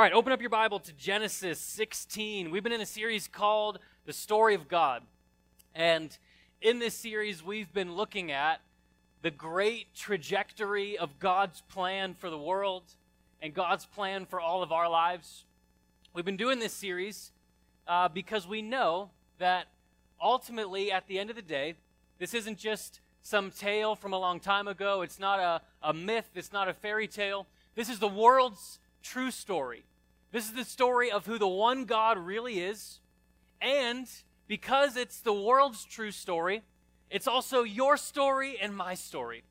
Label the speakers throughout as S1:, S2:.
S1: All right, open up your Bible to Genesis 16. We've been in a series called The Story of God. And in this series, we've been looking at the great trajectory of God's plan for the world and God's plan for all of our lives. We've been doing this series uh, because we know that ultimately, at the end of the day, this isn't just some tale from a long time ago. It's not a, a myth. It's not a fairy tale. This is the world's true story. This is the story of who the one God really is. And because it's the world's true story, it's also your story and my story.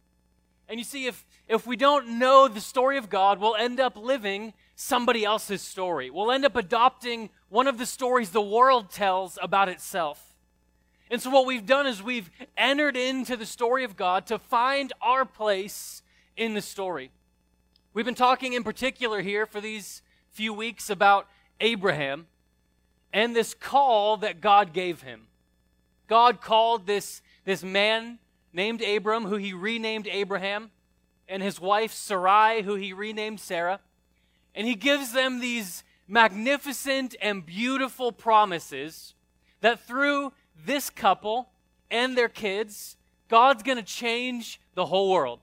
S1: And you see, if, if we don't know the story of God, we'll end up living somebody else's story. We'll end up adopting one of the stories the world tells about itself. And so, what we've done is we've entered into the story of God to find our place in the story. We've been talking in particular here for these few weeks about Abraham and this call that God gave him. God called this, this man named Abram, who he renamed Abraham, and his wife Sarai, who he renamed Sarah. And he gives them these magnificent and beautiful promises that through this couple and their kids, God's going to change the whole world.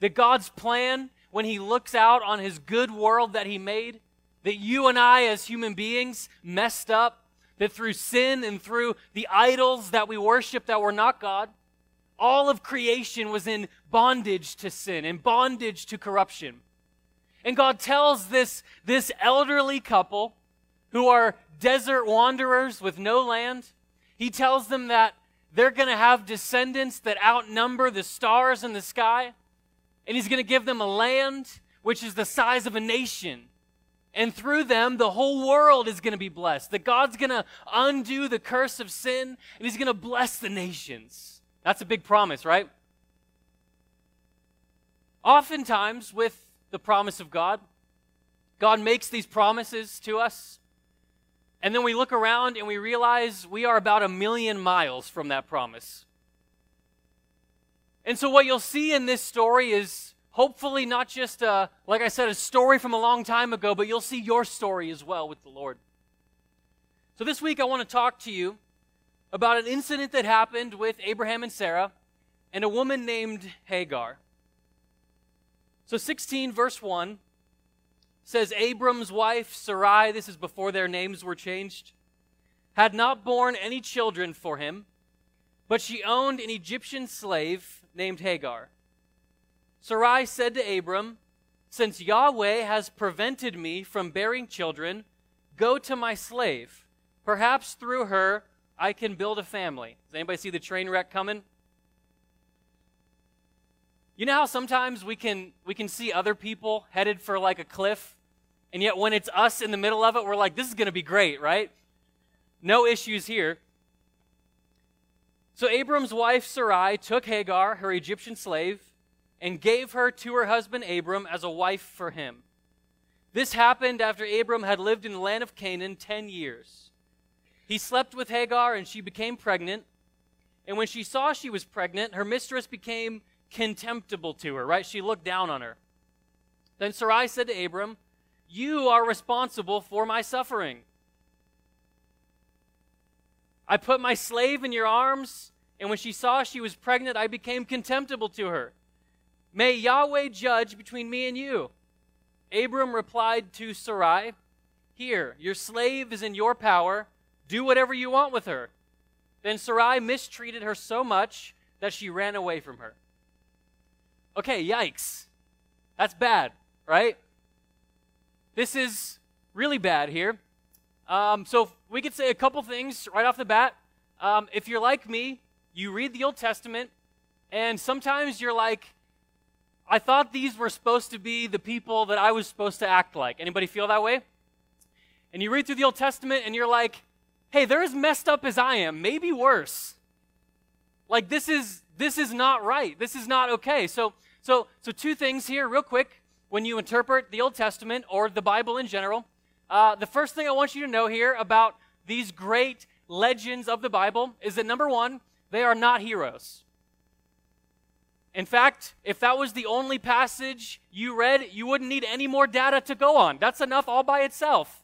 S1: That God's plan, when he looks out on his good world that he made, that you and I, as human beings, messed up, that through sin and through the idols that we worship that were not God, all of creation was in bondage to sin and bondage to corruption. And God tells this, this elderly couple who are desert wanderers with no land, He tells them that they're going to have descendants that outnumber the stars in the sky. And He's going to give them a land which is the size of a nation. And through them, the whole world is going to be blessed. That God's going to undo the curse of sin and He's going to bless the nations. That's a big promise, right? Oftentimes, with the promise of God, God makes these promises to us. And then we look around and we realize we are about a million miles from that promise. And so, what you'll see in this story is hopefully not just, a, like I said, a story from a long time ago, but you'll see your story as well with the Lord. So this week I want to talk to you about an incident that happened with Abraham and Sarah and a woman named Hagar. So 16 verse 1 says Abram's wife Sarai, this is before their names were changed, had not borne any children for him, but she owned an Egyptian slave named Hagar. Sarai said to Abram, Since Yahweh has prevented me from bearing children, go to my slave. Perhaps through her I can build a family. Does anybody see the train wreck coming? You know how sometimes we can we can see other people headed for like a cliff, and yet when it's us in the middle of it, we're like, this is gonna be great, right? No issues here. So Abram's wife Sarai took Hagar, her Egyptian slave, and gave her to her husband Abram as a wife for him. This happened after Abram had lived in the land of Canaan 10 years. He slept with Hagar and she became pregnant. And when she saw she was pregnant, her mistress became contemptible to her, right? She looked down on her. Then Sarai said to Abram, You are responsible for my suffering. I put my slave in your arms, and when she saw she was pregnant, I became contemptible to her. May Yahweh judge between me and you. Abram replied to Sarai, Here, your slave is in your power. Do whatever you want with her. Then Sarai mistreated her so much that she ran away from her. Okay, yikes. That's bad, right? This is really bad here. Um, so we could say a couple things right off the bat. Um, if you're like me, you read the Old Testament, and sometimes you're like, I thought these were supposed to be the people that I was supposed to act like. Anybody feel that way? And you read through the Old Testament and you're like, hey, they're as messed up as I am, maybe worse. Like this is this is not right. This is not okay. So so so two things here, real quick, when you interpret the Old Testament or the Bible in general. Uh, the first thing I want you to know here about these great legends of the Bible is that number one, they are not heroes. In fact, if that was the only passage you read, you wouldn't need any more data to go on. That's enough all by itself.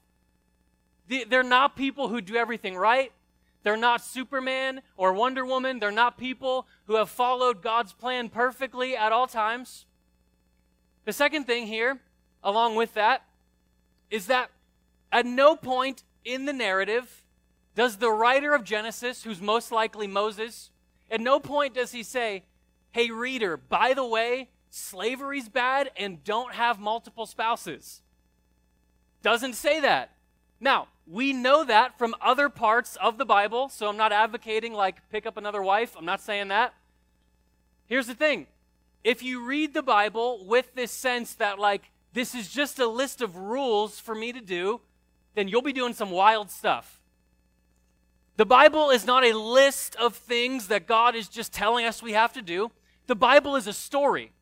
S1: They're not people who do everything right. They're not Superman or Wonder Woman. They're not people who have followed God's plan perfectly at all times. The second thing here, along with that, is that at no point in the narrative does the writer of Genesis, who's most likely Moses, at no point does he say, Hey, reader, by the way, slavery's bad and don't have multiple spouses. Doesn't say that. Now, we know that from other parts of the Bible, so I'm not advocating like pick up another wife. I'm not saying that. Here's the thing if you read the Bible with this sense that, like, this is just a list of rules for me to do, then you'll be doing some wild stuff. The Bible is not a list of things that God is just telling us we have to do. The Bible is a story.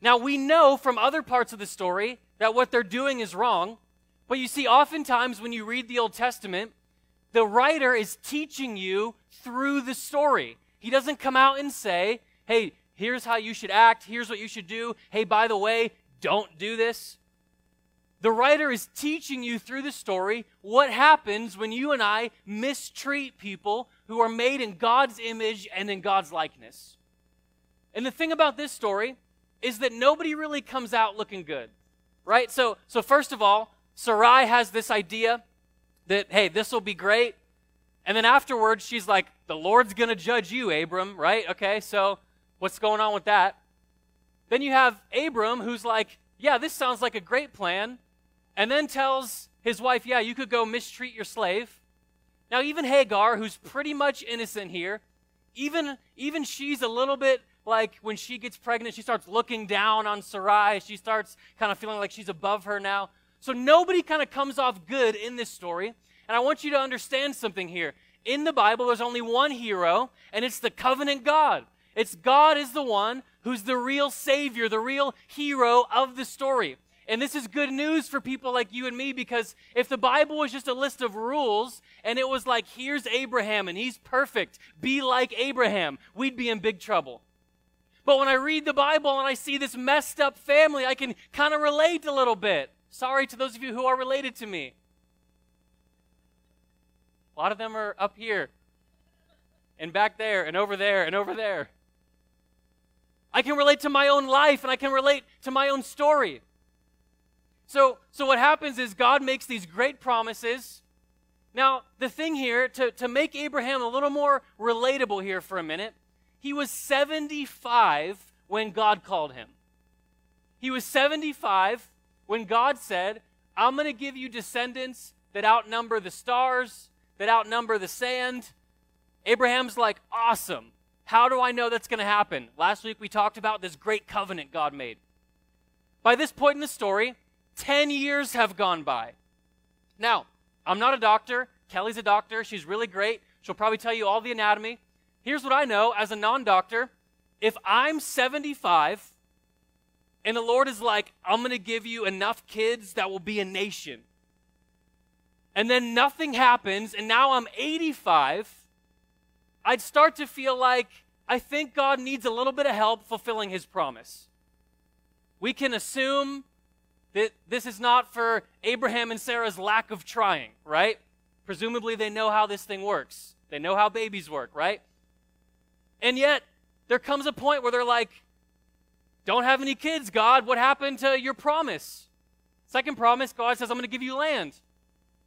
S1: Now, we know from other parts of the story that what they're doing is wrong, but you see, oftentimes when you read the Old Testament, the writer is teaching you through the story. He doesn't come out and say, hey, here's how you should act, here's what you should do, hey, by the way, don't do this. The writer is teaching you through the story what happens when you and I mistreat people who are made in God's image and in God's likeness. And the thing about this story is that nobody really comes out looking good, right? So, so first of all, Sarai has this idea that, hey, this will be great. And then afterwards, she's like, the Lord's going to judge you, Abram, right? Okay, so what's going on with that? Then you have Abram, who's like, yeah, this sounds like a great plan and then tells his wife, Yeah, you could go mistreat your slave. Now, even Hagar, who's pretty much innocent here, even, even she's a little bit like when she gets pregnant, she starts looking down on Sarai. She starts kind of feeling like she's above her now. So nobody kind of comes off good in this story. And I want you to understand something here. In the Bible, there's only one hero, and it's the covenant God. It's God is the one who's the real savior, the real hero of the story. And this is good news for people like you and me because if the Bible was just a list of rules and it was like, here's Abraham and he's perfect, be like Abraham, we'd be in big trouble. But when I read the Bible and I see this messed up family, I can kind of relate a little bit. Sorry to those of you who are related to me. A lot of them are up here and back there and over there and over there. I can relate to my own life and I can relate to my own story. So, so what happens is God makes these great promises. Now, the thing here, to, to make Abraham a little more relatable here for a minute, he was 75 when God called him. He was 75 when God said, I'm going to give you descendants that outnumber the stars, that outnumber the sand. Abraham's like, awesome. How do I know that's going to happen? Last week we talked about this great covenant God made. By this point in the story, 10 years have gone by. Now, I'm not a doctor. Kelly's a doctor. She's really great. She'll probably tell you all the anatomy. Here's what I know as a non doctor if I'm 75 and the Lord is like, I'm going to give you enough kids that will be a nation, and then nothing happens, and now I'm 85, I'd start to feel like I think God needs a little bit of help fulfilling his promise. We can assume that this is not for Abraham and Sarah's lack of trying, right? Presumably they know how this thing works. They know how babies work, right? And yet, there comes a point where they're like, Don't have any kids, God. What happened to your promise? Second promise, God says, I'm going to give you land.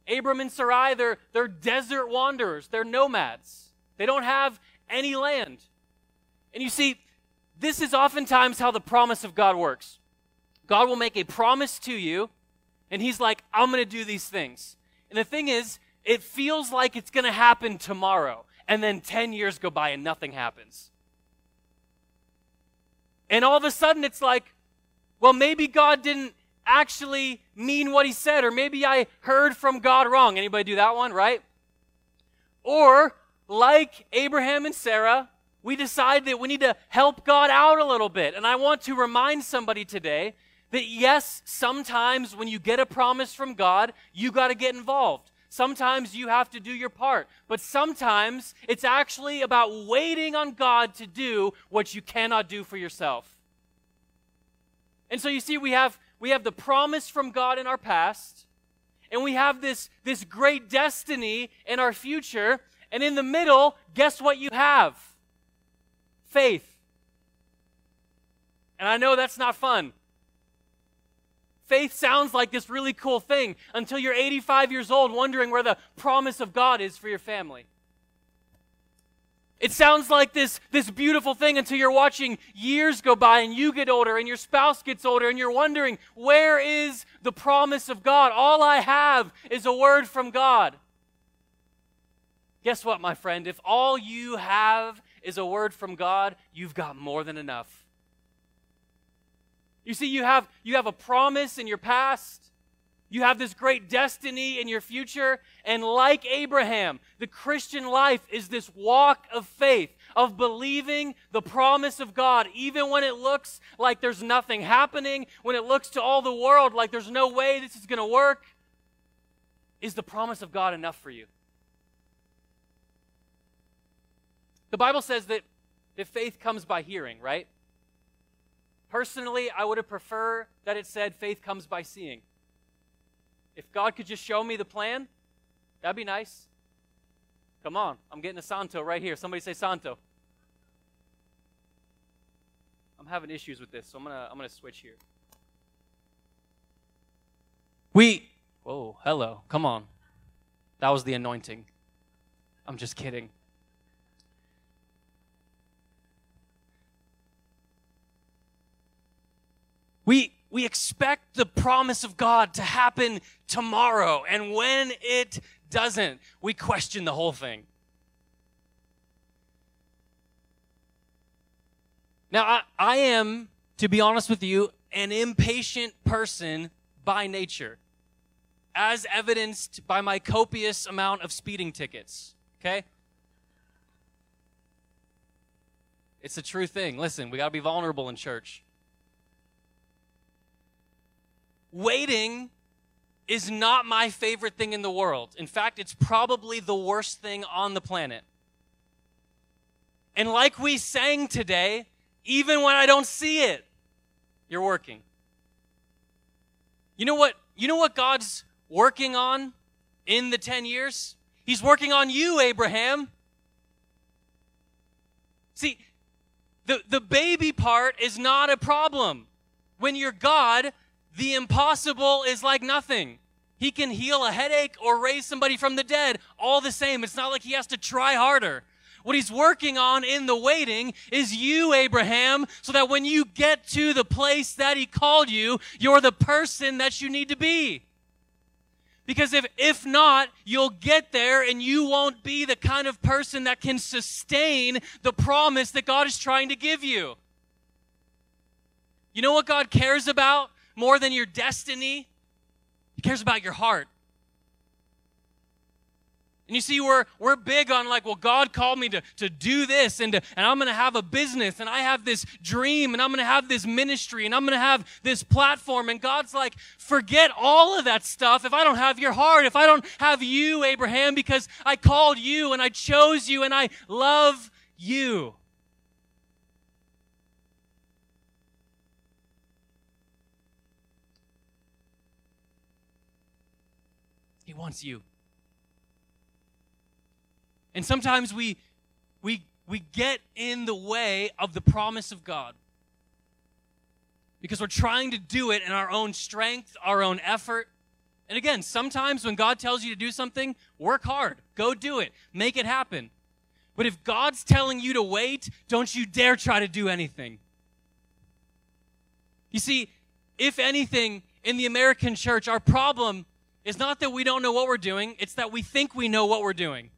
S1: Abram and Sarai, they're, they're desert wanderers, they're nomads. They don't have any land. And you see, this is oftentimes how the promise of God works. God will make a promise to you, and He's like, I'm going to do these things. And the thing is, it feels like it's going to happen tomorrow, and then 10 years go by and nothing happens. And all of a sudden, it's like, well, maybe God didn't actually mean what he said, or maybe I heard from God wrong. Anybody do that one, right? Or, like Abraham and Sarah, we decide that we need to help God out a little bit. And I want to remind somebody today that yes, sometimes when you get a promise from God, you got to get involved. Sometimes you have to do your part. But sometimes it's actually about waiting on God to do what you cannot do for yourself. And so you see, we have, we have the promise from God in our past, and we have this, this great destiny in our future. And in the middle, guess what you have? Faith. And I know that's not fun. Faith sounds like this really cool thing until you're 85 years old wondering where the promise of God is for your family. It sounds like this, this beautiful thing until you're watching years go by and you get older and your spouse gets older and you're wondering, where is the promise of God? All I have is a word from God. Guess what, my friend? If all you have is a word from God, you've got more than enough. You see, you have, you have a promise in your past. You have this great destiny in your future. And like Abraham, the Christian life is this walk of faith, of believing the promise of God, even when it looks like there's nothing happening, when it looks to all the world like there's no way this is going to work. Is the promise of God enough for you? The Bible says that, that faith comes by hearing, right? Personally, I would have preferred that it said faith comes by seeing. If God could just show me the plan, that'd be nice. Come on, I'm getting a Santo right here. Somebody say Santo. I'm having issues with this, so I'm gonna I'm gonna switch here. We Whoa, hello. Come on. That was the anointing. I'm just kidding. We, we expect the promise of God to happen tomorrow. And when it doesn't, we question the whole thing. Now, I, I am, to be honest with you, an impatient person by nature, as evidenced by my copious amount of speeding tickets. Okay? It's a true thing. Listen, we got to be vulnerable in church. Waiting is not my favorite thing in the world. In fact, it's probably the worst thing on the planet. And like we sang today, even when I don't see it, you're working. You know what? You know what God's working on in the 10 years? He's working on you, Abraham. See, the, the baby part is not a problem. When you're God, the impossible is like nothing. He can heal a headache or raise somebody from the dead, all the same. It's not like he has to try harder. What he's working on in the waiting is you, Abraham, so that when you get to the place that he called you, you're the person that you need to be. Because if, if not, you'll get there and you won't be the kind of person that can sustain the promise that God is trying to give you. You know what God cares about? More than your destiny. He cares about your heart. And you see, we're, we're big on like, well, God called me to, to do this and, to, and I'm going to have a business and I have this dream and I'm going to have this ministry and I'm going to have this platform. And God's like, forget all of that stuff if I don't have your heart, if I don't have you, Abraham, because I called you and I chose you and I love you. Wants you. And sometimes we, we, we get in the way of the promise of God because we're trying to do it in our own strength, our own effort. And again, sometimes when God tells you to do something, work hard, go do it, make it happen. But if God's telling you to wait, don't you dare try to do anything. You see, if anything, in the American church, our problem is not that we don't know what we're doing, it's that we think we know what we're doing.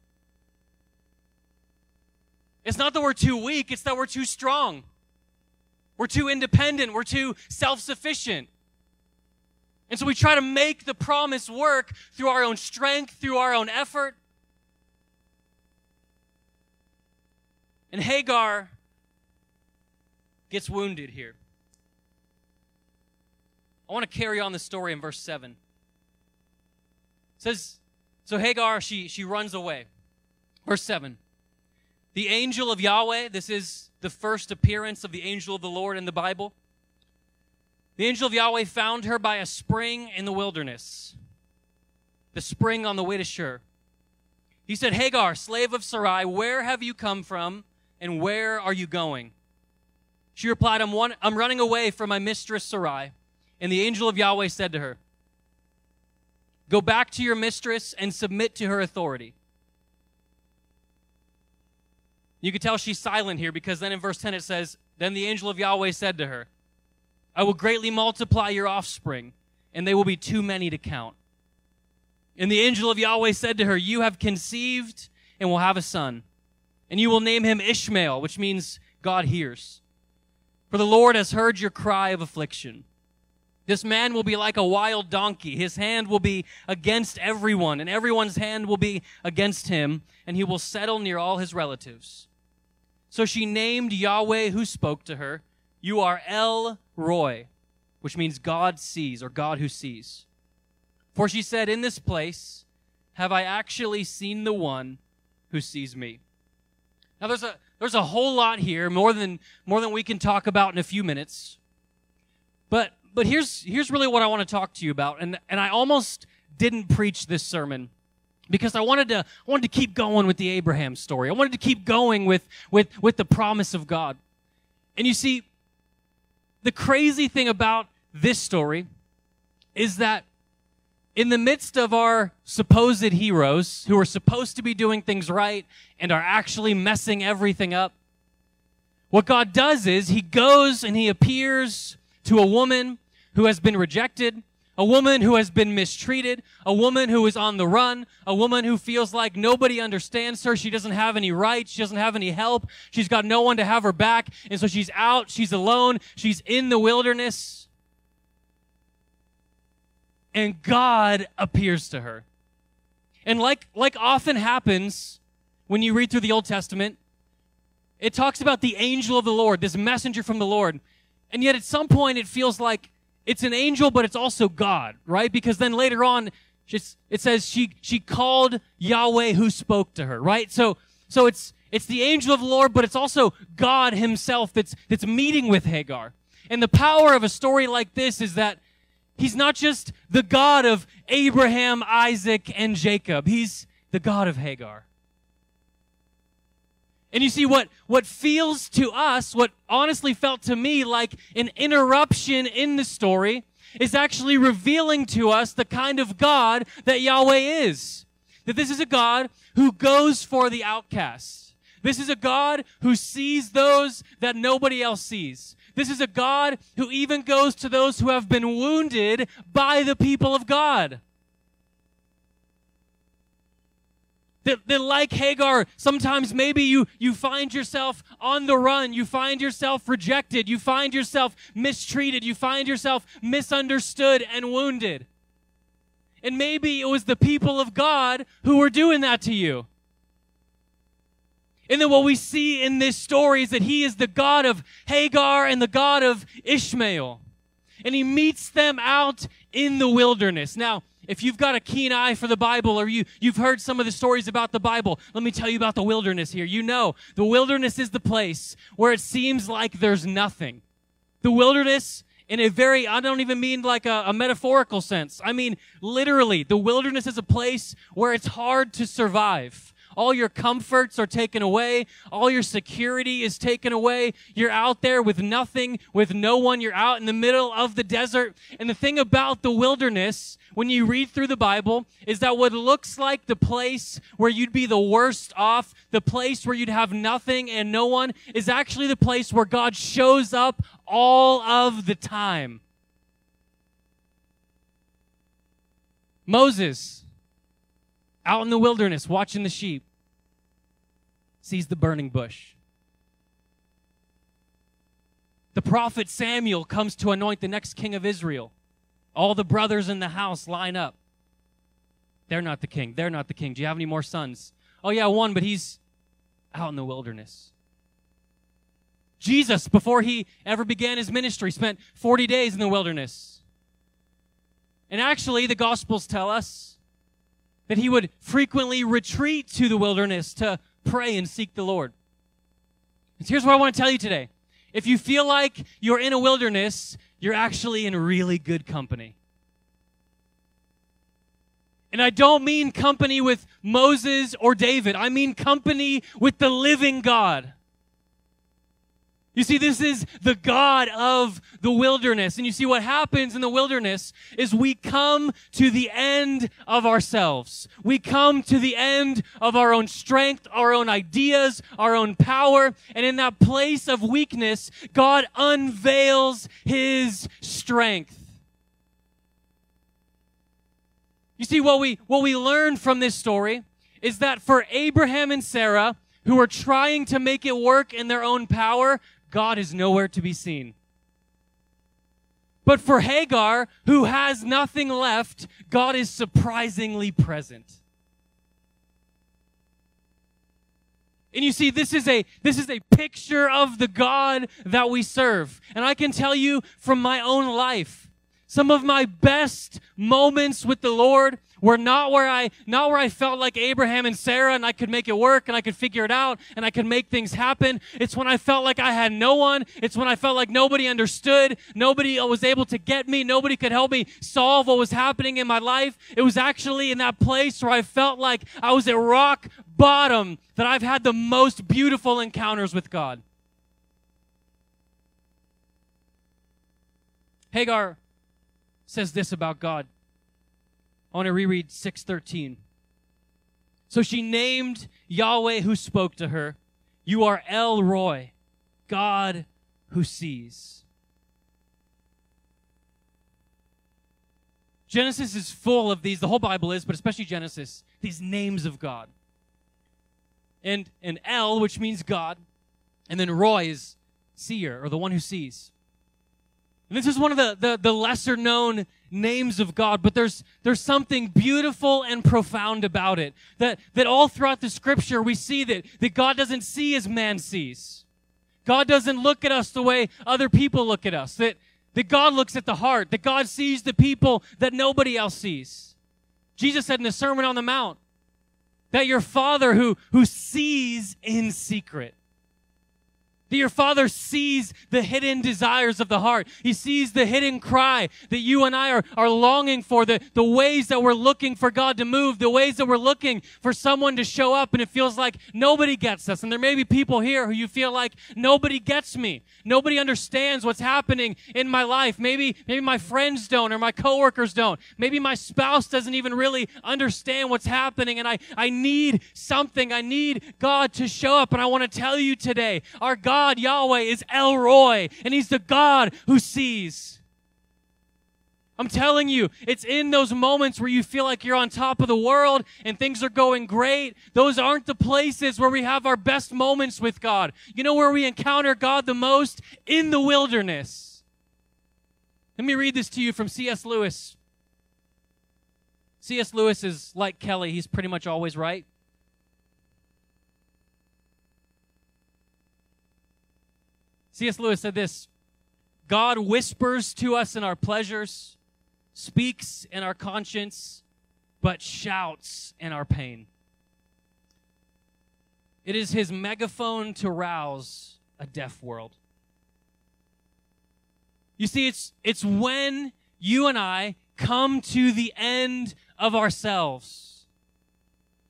S1: It's not that we're too weak, it's that we're too strong. We're too independent, we're too self sufficient. And so we try to make the promise work through our own strength, through our own effort. And Hagar gets wounded here. I want to carry on the story in verse 7 says, So Hagar, she, she runs away. Verse 7. The angel of Yahweh, this is the first appearance of the angel of the Lord in the Bible. The angel of Yahweh found her by a spring in the wilderness, the spring on the way to Shur. He said, Hagar, slave of Sarai, where have you come from and where are you going? She replied, I'm, one, I'm running away from my mistress Sarai. And the angel of Yahweh said to her, Go back to your mistress and submit to her authority. You can tell she's silent here because then in verse 10 it says, Then the angel of Yahweh said to her, I will greatly multiply your offspring, and they will be too many to count. And the angel of Yahweh said to her, You have conceived and will have a son, and you will name him Ishmael, which means God hears. For the Lord has heard your cry of affliction. This man will be like a wild donkey. His hand will be against everyone, and everyone's hand will be against him, and he will settle near all his relatives. So she named Yahweh who spoke to her, You are El Roi, which means God sees, or God who sees. For she said, In this place have I actually seen the one who sees me. Now there's a there's a whole lot here, more than more than we can talk about in a few minutes. But but here's here's really what I want to talk to you about, and and I almost didn't preach this sermon because I wanted to I wanted to keep going with the Abraham story. I wanted to keep going with with with the promise of God. And you see, the crazy thing about this story is that in the midst of our supposed heroes who are supposed to be doing things right and are actually messing everything up, what God does is he goes and he appears to a woman who has been rejected, a woman who has been mistreated, a woman who is on the run, a woman who feels like nobody understands her. She doesn't have any rights. She doesn't have any help. She's got no one to have her back. And so she's out. She's alone. She's in the wilderness. And God appears to her. And like, like often happens when you read through the Old Testament, it talks about the angel of the Lord, this messenger from the Lord. And yet at some point it feels like it's an angel, but it's also God, right? Because then later on, it says she, she called Yahweh who spoke to her, right? So, so it's, it's the angel of the Lord, but it's also God himself that's, that's meeting with Hagar. And the power of a story like this is that he's not just the God of Abraham, Isaac, and Jacob. He's the God of Hagar. And you see what, what feels to us, what honestly felt to me like an interruption in the story, is actually revealing to us the kind of God that Yahweh is. That this is a God who goes for the outcasts. This is a God who sees those that nobody else sees. This is a God who even goes to those who have been wounded by the people of God. That, that like Hagar, sometimes maybe you, you find yourself on the run. You find yourself rejected. You find yourself mistreated. You find yourself misunderstood and wounded. And maybe it was the people of God who were doing that to you. And then what we see in this story is that he is the God of Hagar and the God of Ishmael. And he meets them out in the wilderness. Now, if you've got a keen eye for the Bible or you, you've heard some of the stories about the Bible, let me tell you about the wilderness here. You know, the wilderness is the place where it seems like there's nothing. The wilderness, in a very, I don't even mean like a, a metaphorical sense. I mean, literally, the wilderness is a place where it's hard to survive. All your comforts are taken away. All your security is taken away. You're out there with nothing, with no one. You're out in the middle of the desert. And the thing about the wilderness, when you read through the Bible, is that what looks like the place where you'd be the worst off, the place where you'd have nothing and no one, is actually the place where God shows up all of the time. Moses, out in the wilderness watching the sheep sees the burning bush. The prophet Samuel comes to anoint the next king of Israel. All the brothers in the house line up. They're not the king. They're not the king. Do you have any more sons? Oh, yeah, one, but he's out in the wilderness. Jesus, before he ever began his ministry, spent 40 days in the wilderness. And actually, the Gospels tell us that he would frequently retreat to the wilderness to pray and seek the Lord. And here's what I want to tell you today. If you feel like you're in a wilderness, you're actually in really good company. And I don't mean company with Moses or David. I mean company with the living God. You see, this is the God of the wilderness. And you see, what happens in the wilderness is we come to the end of ourselves. We come to the end of our own strength, our own ideas, our own power. And in that place of weakness, God unveils his strength. You see, what we, what we learn from this story is that for Abraham and Sarah, who are trying to make it work in their own power, God is nowhere to be seen. But for Hagar, who has nothing left, God is surprisingly present. And you see, this is a, this is a picture of the God that we serve. And I can tell you from my own life, some of my best moments with the Lord were not where I, not where I felt like Abraham and Sarah and I could make it work and I could figure it out and I could make things happen. It's when I felt like I had no one. It's when I felt like nobody understood. Nobody was able to get me. Nobody could help me solve what was happening in my life. It was actually in that place where I felt like I was at rock bottom that I've had the most beautiful encounters with God. Hagar says this about God. I want to reread 613. So she named Yahweh who spoke to her, You are El Roi, God who sees. Genesis is full of these, the whole Bible is, but especially Genesis, these names of God. And, and El, which means God, and then Roi is seer, or the one who sees. And this is one of the, the, the lesser known names of God, but there's, there's something beautiful and profound about it. That, that all throughout the scripture we see that, that God doesn't see as man sees. God doesn't look at us the way other people look at us. That, that God looks at the heart. That God sees the people that nobody else sees. Jesus said in the Sermon on the Mount that your Father who, who sees in secret that your father sees the hidden desires of the heart. He sees the hidden cry that you and I are, are longing for, the, the ways that we're looking for God to move, the ways that we're looking for someone to show up, and it feels like nobody gets us. And there may be people here who you feel like nobody gets me. Nobody understands what's happening in my life. Maybe, maybe my friends don't or my coworkers don't. Maybe my spouse doesn't even really understand what's happening, and I, I need something. I need God to show up. And I want to tell you today, our God God, Yahweh, is El Roi, and He's the God who sees. I'm telling you, it's in those moments where you feel like you're on top of the world and things are going great. Those aren't the places where we have our best moments with God. You know where we encounter God the most? In the wilderness. Let me read this to you from C.S. Lewis. C.S. Lewis is like Kelly, he's pretty much always right. C.S. Lewis said this God whispers to us in our pleasures, speaks in our conscience, but shouts in our pain. It is his megaphone to rouse a deaf world. You see, it's, it's when you and I come to the end of ourselves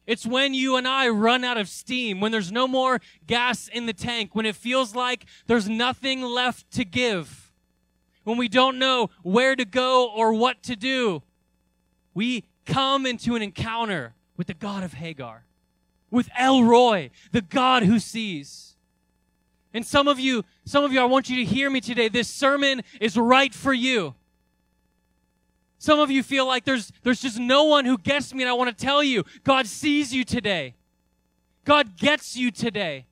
S1: it's when you and I run out of steam, when there's no more gas in the tank, when it feels like there's nothing left to give, when we don't know where to go or what to do. We come into an encounter with the God of Hagar, with El Roi, the God who sees. And some of you, some of you, I want you to hear me today. This sermon is right for you. Some of you feel like there's, there's just no one who gets me, and I want to tell you God sees you today. God gets you today.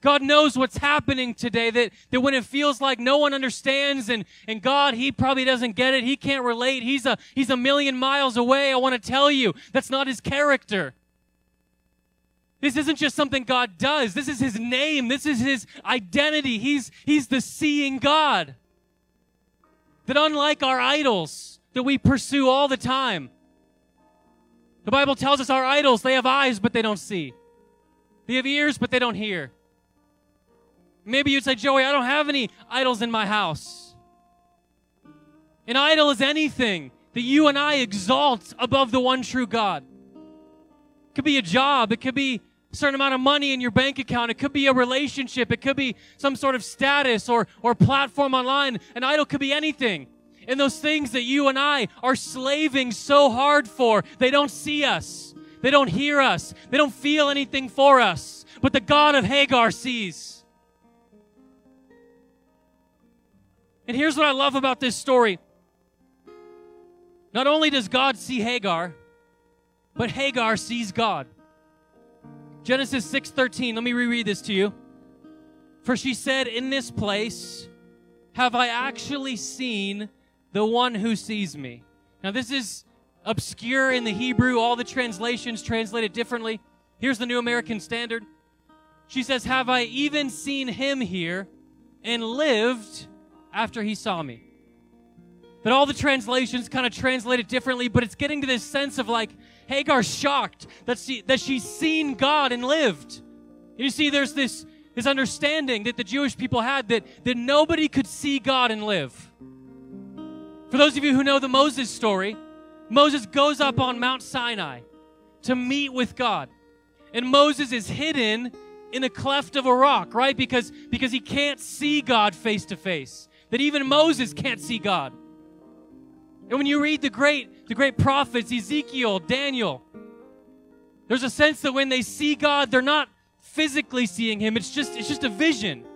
S1: God knows what's happening today, that, that when it feels like no one understands and, and God, He probably doesn't get it, He can't relate, He's a, he's a million miles away. I want to tell you, that's not His character. This isn't just something God does. This is His name. This is His identity. He's, he's the seeing God. That unlike our idols, that we pursue all the time. The Bible tells us our idols, they have eyes, but they don't see. They have ears, but they don't hear. Maybe you'd say, Joey, I don't have any idols in my house. An idol is anything that you and I exalt above the one true God. It could be a job, it could be a certain amount of money in your bank account, it could be a relationship, it could be some sort of status or, or platform online. An idol could be anything. And those things that you and I are slaving so hard for, they don't see us. They don't hear us. They don't feel anything for us. But the God of Hagar sees. And here's what I love about this story. Not only does God see Hagar, but Hagar sees God. Genesis 6:13. Let me reread this to you. For she said, "In this place have I actually seen the one who sees me." Now this is obscure in the Hebrew. All the translations translate it differently. Here's the New American Standard. She says, "Have I even seen him here and lived after he saw me?" That all the translations kind of translate it differently, but it's getting to this sense of like Hagar's shocked that she that she's seen God and lived. You see, there's this this understanding that the Jewish people had that that nobody could see God and live. For those of you who know the Moses story, Moses goes up on Mount Sinai to meet with God. And Moses is hidden in a cleft of a rock, right? Because because he can't see God face to face. That even Moses can't see God. And when you read the great, the great prophets, Ezekiel, Daniel, there's a sense that when they see God, they're not physically seeing him. It's just, it's just a vision.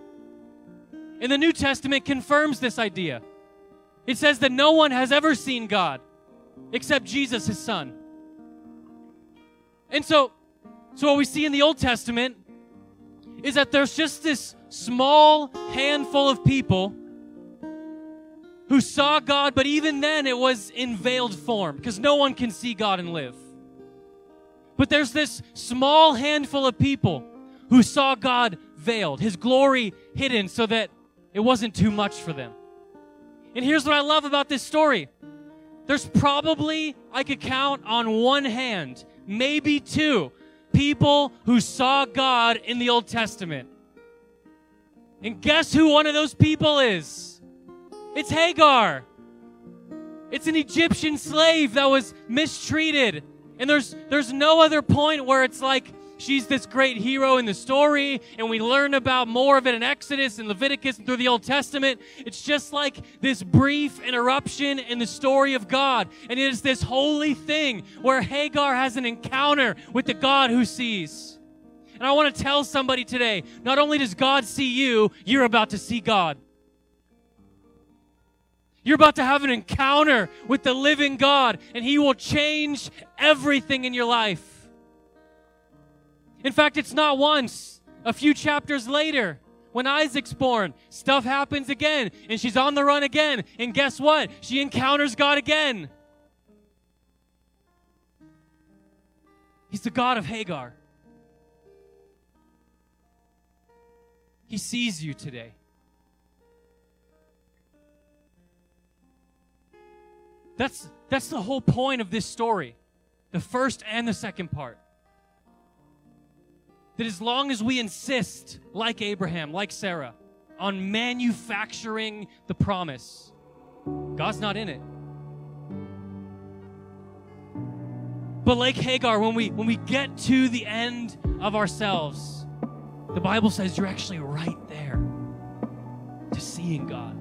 S1: And the New Testament confirms this idea. It says that no one has ever seen God except Jesus, his son. And so, so what we see in the Old Testament is that there's just this small handful of people who saw God, but even then it was in veiled form because no one can see God and live. But there's this small handful of people who saw God veiled, his glory hidden so that it wasn't too much for them. And here's what I love about this story. There's probably, I could count on one hand, maybe two, people who saw God in the Old Testament. And guess who one of those people is? It's Hagar. It's an Egyptian slave that was mistreated. And there's there's no other point where it's like she's this great hero in the story and we learn about more of it in Exodus and Leviticus and through the Old Testament. It's just like this brief interruption in the story of God. And it is this holy thing where Hagar has an encounter with the God who sees. And I want to tell somebody today, not only does God see you, you're about to see God. You're about to have an encounter with the living God, and He will change everything in your life. In fact, it's not once. A few chapters later, when Isaac's born, stuff happens again, and she's on the run again. And guess what? She encounters God again. He's the God of Hagar. He sees you today. That's, that's the whole point of this story, the first and the second part. That as long as we insist, like Abraham, like Sarah, on manufacturing the promise, God's not in it. But like Hagar, when we when we get to the end of ourselves, the Bible says you're actually right there to seeing God.